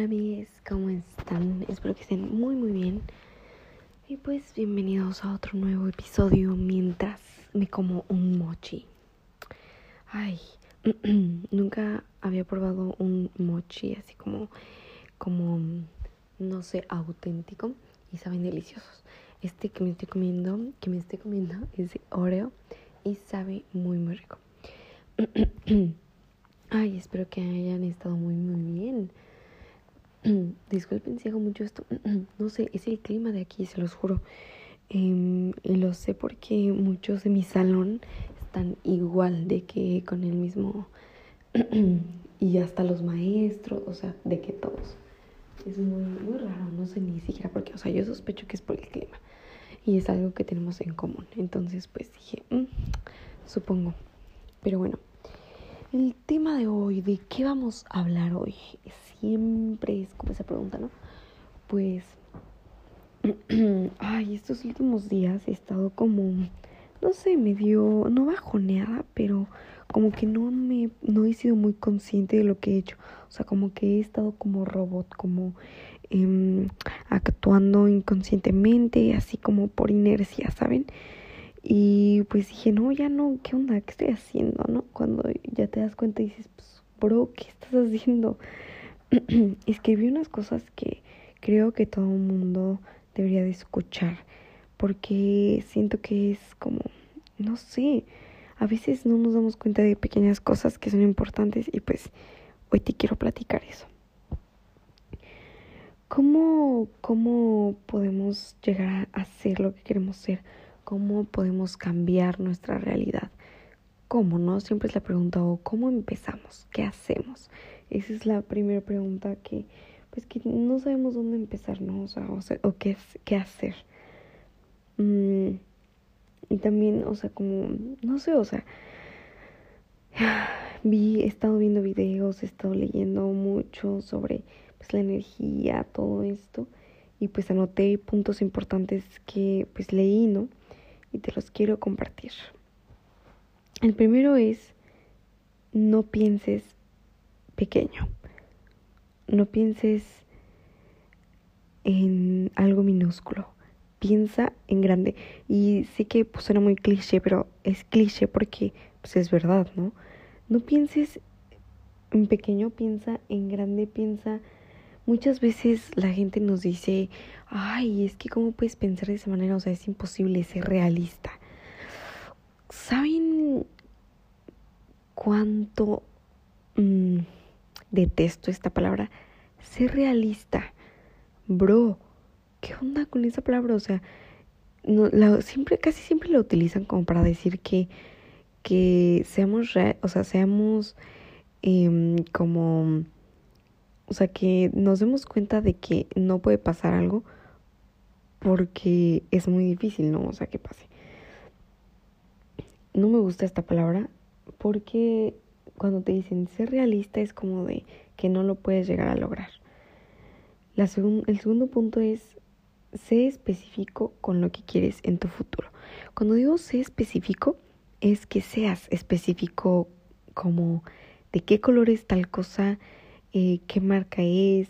Hola amigues, ¿cómo están? Espero que estén muy muy bien. Y pues bienvenidos a otro nuevo episodio mientras me como un mochi. Ay, nunca había probado un mochi así como, como, no sé, auténtico y saben deliciosos. Este que me estoy comiendo, que me estoy comiendo es de Oreo y sabe muy muy rico. Ay, espero que hayan estado muy muy bien. Disculpen si hago mucho esto. No sé, es el clima de aquí, se los juro. Em, y lo sé porque muchos de mi salón están igual de que con el mismo. y hasta los maestros, o sea, de que todos. Es muy, muy raro, no sé ni siquiera por qué. O sea, yo sospecho que es por el clima. Y es algo que tenemos en común. Entonces, pues dije, mm, supongo. Pero bueno, el tema de hoy, ¿de qué vamos a hablar hoy? Siempre es como esa pregunta, ¿no? Pues, ay, estos últimos días he estado como, no sé, medio, no bajoneada, pero como que no me, no he sido muy consciente de lo que he hecho. O sea, como que he estado como robot, como eh, actuando inconscientemente, así como por inercia, ¿saben? Y pues dije, no, ya no, ¿qué onda? ¿Qué estoy haciendo? ¿No? Cuando ya te das cuenta y dices, pues, bro, ¿qué estás haciendo? Escribí unas cosas que creo que todo el mundo debería de escuchar, porque siento que es como, no sé, a veces no nos damos cuenta de pequeñas cosas que son importantes y pues hoy te quiero platicar eso. ¿Cómo, cómo podemos llegar a ser lo que queremos ser? Cómo podemos cambiar nuestra realidad. ¿Cómo, no? Siempre es la pregunta, o ¿cómo empezamos? ¿Qué hacemos? Esa es la primera pregunta que, pues que no sabemos dónde empezar, ¿no? O sea, o, qué, qué hacer. Mm, y también, o sea, como, no sé, o sea, vi, he estado viendo videos, he estado leyendo mucho sobre pues la energía, todo esto, y pues anoté puntos importantes que pues leí, ¿no? Y te los quiero compartir. El primero es, no pienses pequeño, no pienses en algo minúsculo, piensa en grande. Y sé que pues, suena muy cliché, pero es cliché porque pues, es verdad, ¿no? No pienses en pequeño, piensa en grande, piensa... Muchas veces la gente nos dice, ay, es que cómo puedes pensar de esa manera, o sea, es imposible ser realista. ¿Saben cuánto mm, detesto esta palabra? Ser realista. Bro, ¿qué onda con esa palabra? O sea, no, siempre, casi siempre la utilizan como para decir que, que seamos, o sea, seamos eh, como, o sea, que nos demos cuenta de que no puede pasar algo porque es muy difícil, ¿no? O sea, que pase. No me gusta esta palabra porque cuando te dicen ser realista es como de que no lo puedes llegar a lograr. La el segundo punto es sé específico con lo que quieres en tu futuro. Cuando digo sé específico es que seas específico como de qué color es tal cosa, eh, qué marca es,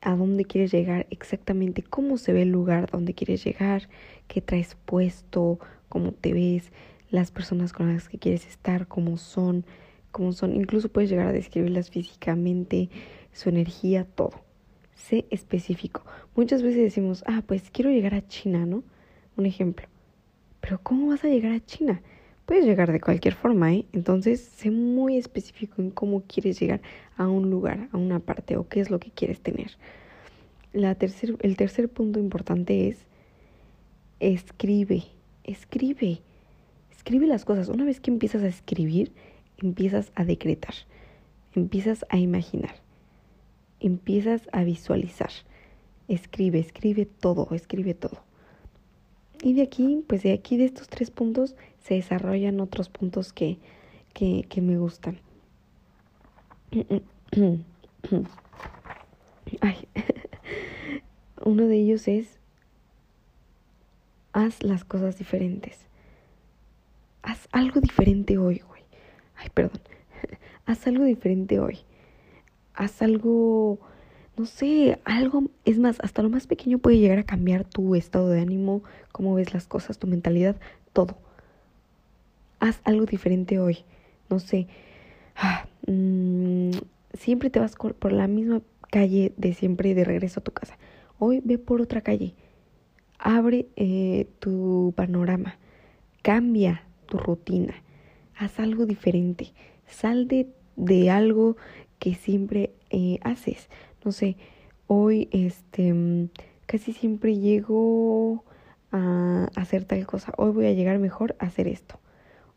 a dónde quieres llegar, exactamente cómo se ve el lugar donde quieres llegar, qué traes puesto, cómo te ves, las personas con las que quieres estar, cómo son, cómo son. Incluso puedes llegar a describirlas físicamente, su energía, todo. Sé específico. Muchas veces decimos, ah, pues quiero llegar a China, ¿no? Un ejemplo. Pero ¿cómo vas a llegar a China? Puedes llegar de cualquier forma, ¿eh? Entonces, sé muy específico en cómo quieres llegar a un lugar, a una parte o qué es lo que quieres tener. La el tercer punto importante es escribe, escribe, escribe las cosas. Una vez que empiezas a escribir, empiezas a decretar, empiezas a imaginar, empiezas a visualizar. Escribe, escribe todo, escribe todo. Y de aquí, pues de aquí, de estos tres puntos, se desarrollan otros puntos que, que, me gustan. Ay. Uno de ellos es, haz las cosas diferentes. Haz algo diferente hoy, güey. Ay, perdón. haz algo diferente hoy. Haz algo, no sé, algo, es más, hasta lo más pequeño puede llegar a cambiar tu estado de ánimo, cómo ves las cosas, tu mentalidad, todo. Haz algo diferente hoy, no sé. Ah, mm, siempre te vas por la misma calle de siempre de regreso a tu casa. Hoy ve por otra calle. Abre eh, tu panorama. Cambia tu rutina. Haz algo diferente. Sal de, de algo que siempre eh, haces. No sé, hoy este casi siempre llego a hacer tal cosa. Hoy voy a llegar mejor a hacer esto.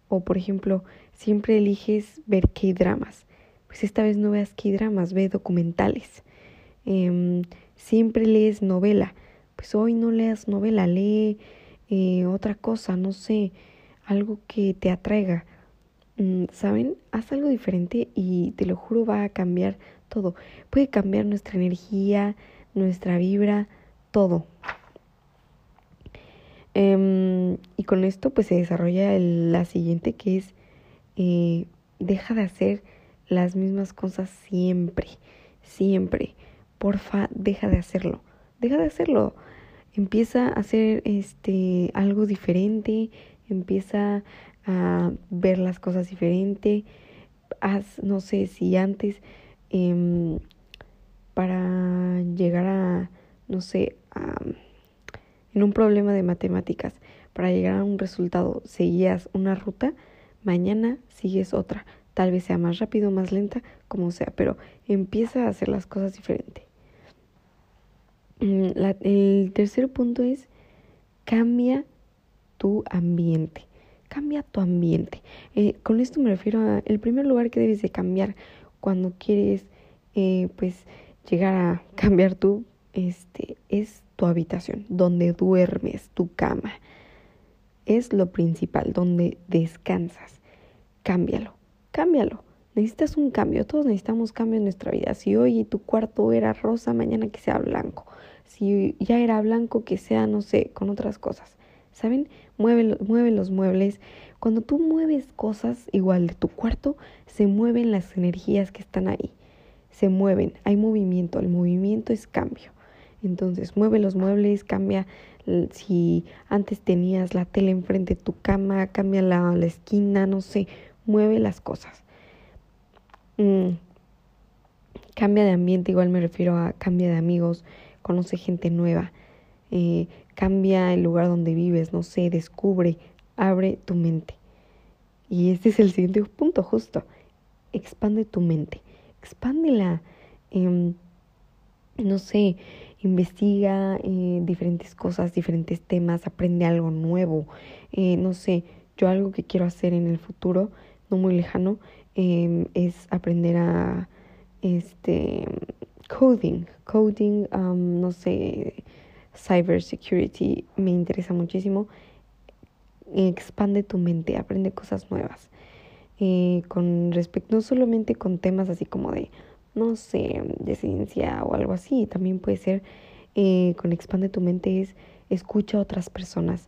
O por ejemplo, siempre eliges ver qué dramas pues esta vez no veas qué dramas, ve documentales. Em, siempre lees novela, pues hoy no leas novela, lee eh, otra cosa, no sé, algo que te atraiga. Mm, ¿Saben? Haz algo diferente y te lo juro va a cambiar todo. Puede cambiar nuestra energía, nuestra vibra, todo. Em, y con esto pues se desarrolla la siguiente que es eh, deja de hacer las mismas cosas siempre, siempre. Porfa, deja de hacerlo. Deja de hacerlo. Empieza a hacer este algo diferente, empieza a ver las cosas diferente. Haz, no sé, si antes em, para llegar a, no sé, en un problema de matemáticas, para llegar a un resultado, seguías una ruta, mañana sigues otra Tal vez sea más rápido, más lenta, como sea, pero empieza a hacer las cosas diferente. Mm, el tercer punto es cambia tu ambiente. Cambia tu ambiente. Eh, con esto me refiero a el primer lugar que debes de cambiar cuando quieres eh, pues llegar a cambiar tú este es tu habitación, donde duermes, tu cama. Es lo principal, donde descansas. Cámbialo cámbialo. Necesitas un cambio, todos necesitamos cambio en nuestra vida. Si hoy tu cuarto era rosa, mañana que sea blanco. Si ya era blanco, que sea, no sé, con otras cosas. ¿Saben? Mueve, mueve los muebles. Cuando tú mueves cosas igual de tu cuarto, se mueven las energías que están ahí. Se mueven, hay movimiento, el movimiento es cambio. Entonces, mueve los muebles, cambia si antes tenías la tele enfrente de tu cama, cambia la, la esquina, no sé, mueve las cosas. Mm. Cambia de ambiente, igual me refiero a cambia de amigos, conoce gente nueva, eh, cambia el lugar donde vives, no sé, descubre, abre tu mente. Y este es el siguiente punto, justo. Expande tu mente, expándela. Em, no sé, investiga eh, diferentes cosas, diferentes temas, aprende algo nuevo. Eh, no sé, yo algo que quiero hacer en el futuro no muy lejano, em, es aprender a este coding, coding, no sé, cyber security, me interesa muchísimo. Expande tu mente, aprende cosas nuevas. Eh, con respecto, no solamente con temas así como de, no sé, de ciencia o algo así, también puede ser eh, con expande tu mente es escucha a otras personas,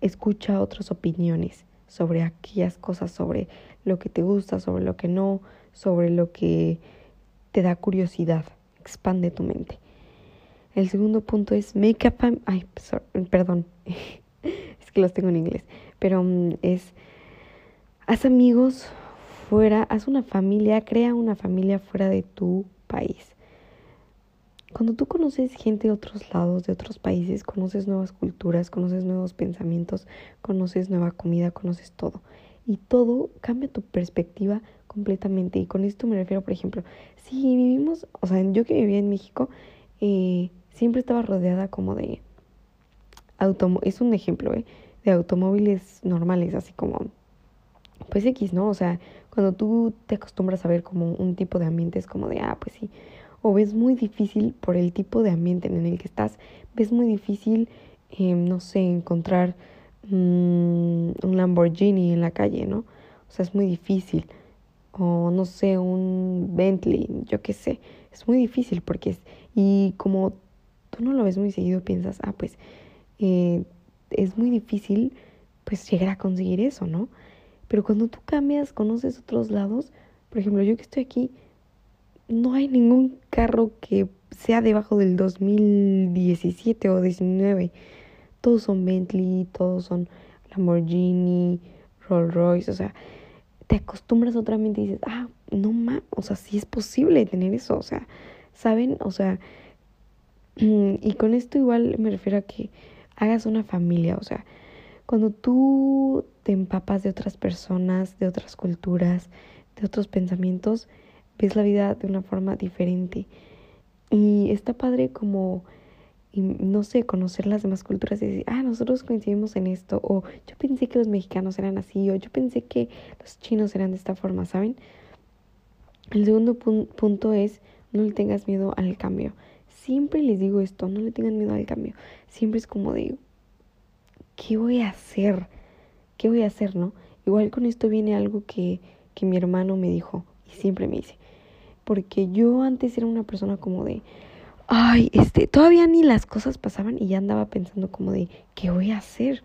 escucha otras opiniones sobre aquellas cosas, sobre lo que te gusta, sobre lo que no, sobre lo que te da curiosidad. Expande tu mente. El segundo punto es make up. Ay, perdón. es que los tengo en inglés. Pero mm, es. Haz amigos fuera. Haz una familia. Crea una familia fuera de tu país. Cuando tú conoces gente de otros lados, de otros países, conoces nuevas culturas, conoces nuevos pensamientos, conoces nueva comida, conoces todo. Y todo cambia tu perspectiva completamente. Y con esto me refiero, por ejemplo, si vivimos, o sea, yo que vivía en México, eh, siempre estaba rodeada como de es un ejemplo, ¿eh? De automóviles normales, así como, pues X, ¿no? O sea, cuando tú te acostumbras a ver como un tipo de ambiente, es como de, ah, pues sí, o ves muy difícil por el tipo de ambiente en el que estás, ves muy difícil, eh, no sé, encontrar mm, un Lamborghini en la calle, ¿no? O sea, es muy difícil. O no sé, un Bentley, yo qué sé. Es muy difícil porque es... Y como tú no lo ves muy seguido, piensas, ah, pues eh, es muy difícil pues llegar a conseguir eso, ¿no? Pero cuando tú cambias, conoces otros lados, por ejemplo, yo que estoy aquí, no hay ningún carro que sea debajo del 2017 o 19. Todos son Bentley, todos son Lamborghini, Rolls Royce, o sea, te acostumbras otra mente y dices, ah, no más, o sea, sí es posible tener eso, o sea, ¿saben? O sea, y con esto igual me refiero a que hagas una familia, o sea, cuando tú te empapas de otras personas, de otras culturas, de otros pensamientos, ves la vida de una forma diferente. Y está padre como, no sé, conocer las demás culturas y decir, ah, nosotros coincidimos en esto, o yo pensé que los mexicanos eran así, o yo pensé que los chinos eran de esta forma, ¿saben? El segundo punto es, no le tengas miedo al cambio. Siempre les digo esto, no le tengan miedo al cambio. Siempre es como de, ¿qué voy a hacer? ¿Qué voy a hacer, no? Igual con esto viene algo que, que mi hermano me dijo y siempre me dice, porque yo antes era una persona como de, ay, este, todavía ni las cosas pasaban y ya andaba pensando como de, ¿qué voy a hacer?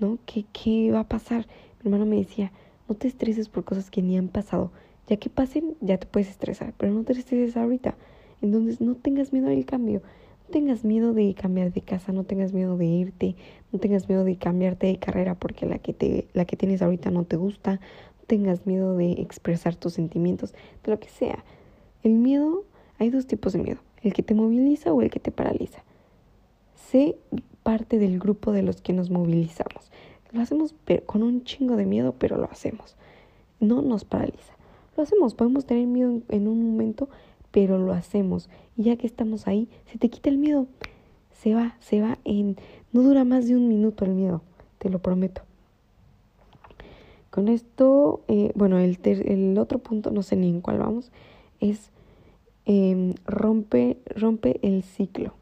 ¿No? ¿Qué, qué va a pasar? Mi hermano me decía, no te estreses por cosas que ni han pasado. Ya que pasen, ya te puedes estresar, pero no te estreses ahorita. Entonces, no tengas miedo del cambio. No tengas miedo de cambiar de casa, no tengas miedo de irte, no tengas miedo de cambiarte de carrera porque la que, te, la que tienes ahorita no te gusta, no tengas miedo de expresar tus sentimientos, de lo que sea. El miedo, hay dos tipos de miedo, el que te moviliza o el que te paraliza. Sé parte del grupo de los que nos movilizamos. Lo hacemos con un chingo de miedo, pero lo hacemos. No nos paraliza. Lo hacemos, podemos tener miedo en un momento, pero lo hacemos. Y ya que estamos ahí, se te quita el miedo. Se va, se va en... No dura más de un minuto el miedo, te lo prometo. Con esto, eh, bueno, el, el otro punto, no sé ni en cuál vamos, es Em, rompe, rompe el ciclo.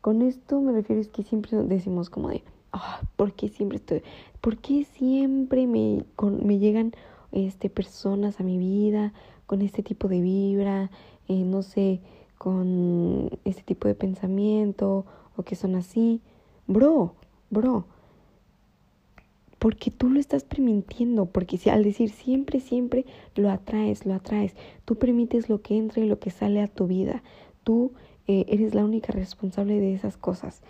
Con esto me refiero es que siempre decimos como de, ah, ¿por qué siempre estoy, por qué siempre me, con, me llegan este, personas a mi vida con este tipo de vibra, eh, no sé, con este tipo de pensamiento o que son así? Bro, bro, porque tú lo estás permitiendo, porque si al decir siempre, siempre lo atraes, lo atraes, tú permites lo que entra y lo que sale a tu vida, tú eh, eres la única responsable de esas cosas.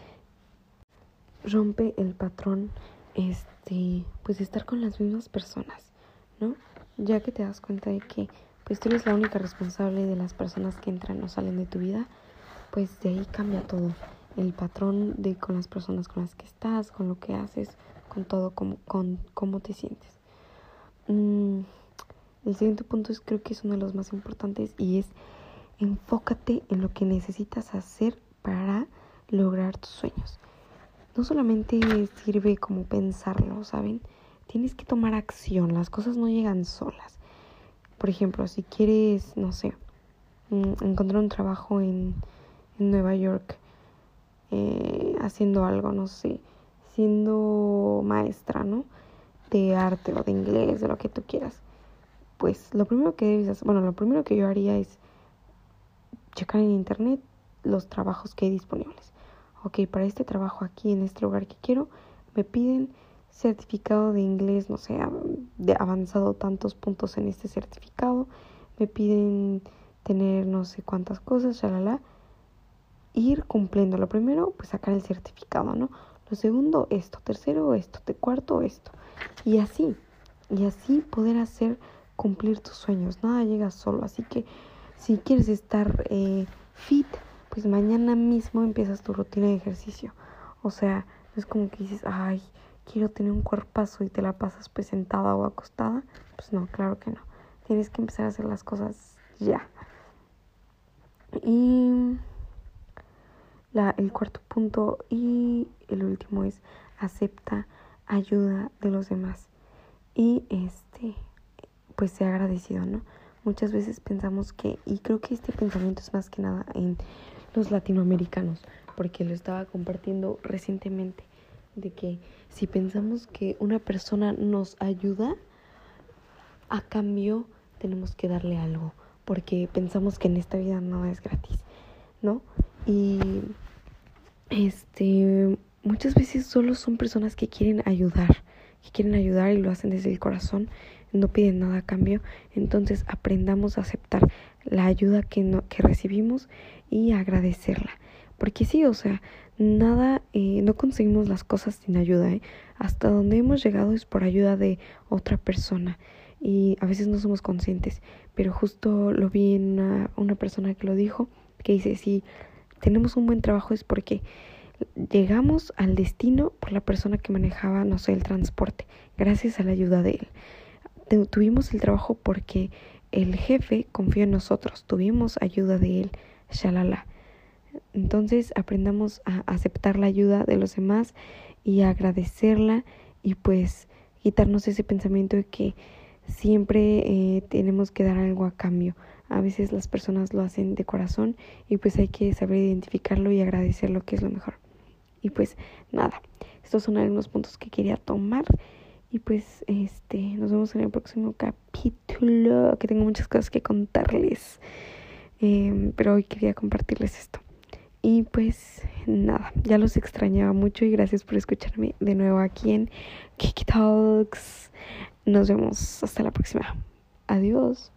Rompe el patrón, este, pues de estar con las mismas personas, ¿no? Ya que te das cuenta de que pues tú eres la única responsable de las personas que entran o salen de tu vida, pues de ahí cambia todo. El patrón de con las personas con las que estás, con lo que haces, con todo, como, con cómo te sientes. Mm, el siguiente punto es creo que es uno de los más importantes y es enfócate en lo que necesitas hacer para lograr tus sueños. No solamente sirve como pensarlo, ¿saben? Tienes que tomar acción, las cosas no llegan solas. Por ejemplo, si quieres, no sé, mm, encontrar un trabajo en, en Nueva York eh, haciendo algo, no sé, siendo maestra, ¿no? De arte o de inglés, de lo que tú quieras. Pues lo primero que debes hacer, bueno, lo primero que yo haría es checar en internet los trabajos que hay disponibles. Ok, para este trabajo aquí, en este lugar que quiero, me piden certificado de inglés, no sé, de avanzado tantos puntos en este certificado, me piden tener no sé cuántas cosas, shalala, ir cumpliendo. Lo primero, pues sacar el certificado, ¿no? Lo segundo, esto. Tercero, esto. De cuarto, esto. Y así. Y así poder hacer cumplir tus sueños. Nada llega solo. Así que si quieres estar eh, fit, pues mañana mismo empiezas tu rutina de ejercicio. O sea, no es como que dices, ay, quiero tener un cuerpazo y te la pasas pues sentada o acostada. Pues no, claro que no. Tienes que empezar a hacer las cosas ya. Y la, el cuarto punto y el último es acepta ayuda de los demás y este pues sea agradecido, ¿no? Muchas veces pensamos que, y creo que este pensamiento es más que nada en los latinoamericanos, porque lo estaba compartiendo recientemente, de que si pensamos que una persona nos ayuda, a cambio tenemos que darle algo, porque pensamos que en esta vida no es gratis, ¿no? Y este, muchas veces solo son personas que quieren ayudar, que quieren ayudar y lo hacen desde el corazón. no piden nada a cambio, entonces aprendamos a aceptar la ayuda que, no, que recibimos y agradecerla. Porque sí, o sea, nada, eh, no conseguimos las cosas sin ayuda. ¿eh? Hasta donde hemos llegado es por ayuda de otra persona y a veces no somos conscientes. Pero justo lo vi en una, una persona que lo dijo, que dice, si tenemos un buen trabajo es porque llegamos al destino por la persona que manejaba, no sé, el transporte, gracias a la ayuda de él. Tuvimos el trabajo porque el jefe confió en nosotros, tuvimos ayuda de él, shalala. Entonces aprendamos a aceptar la ayuda de los demás y a agradecerla y pues quitarnos ese pensamiento de que siempre eh, tenemos que dar algo a cambio. A veces las personas lo hacen de corazón y pues hay que saber identificarlo y agradecer lo que es lo mejor. Y pues nada, estos son algunos puntos que quería tomar. Y pues este, nos vemos en el próximo capítulo, que tengo muchas cosas que contarles. Em, pero hoy quería compartirles esto. Y pues nada, ya los extrañaba mucho y gracias por escucharme de nuevo aquí en Kiki Talks. Nos vemos hasta la próxima. Adiós.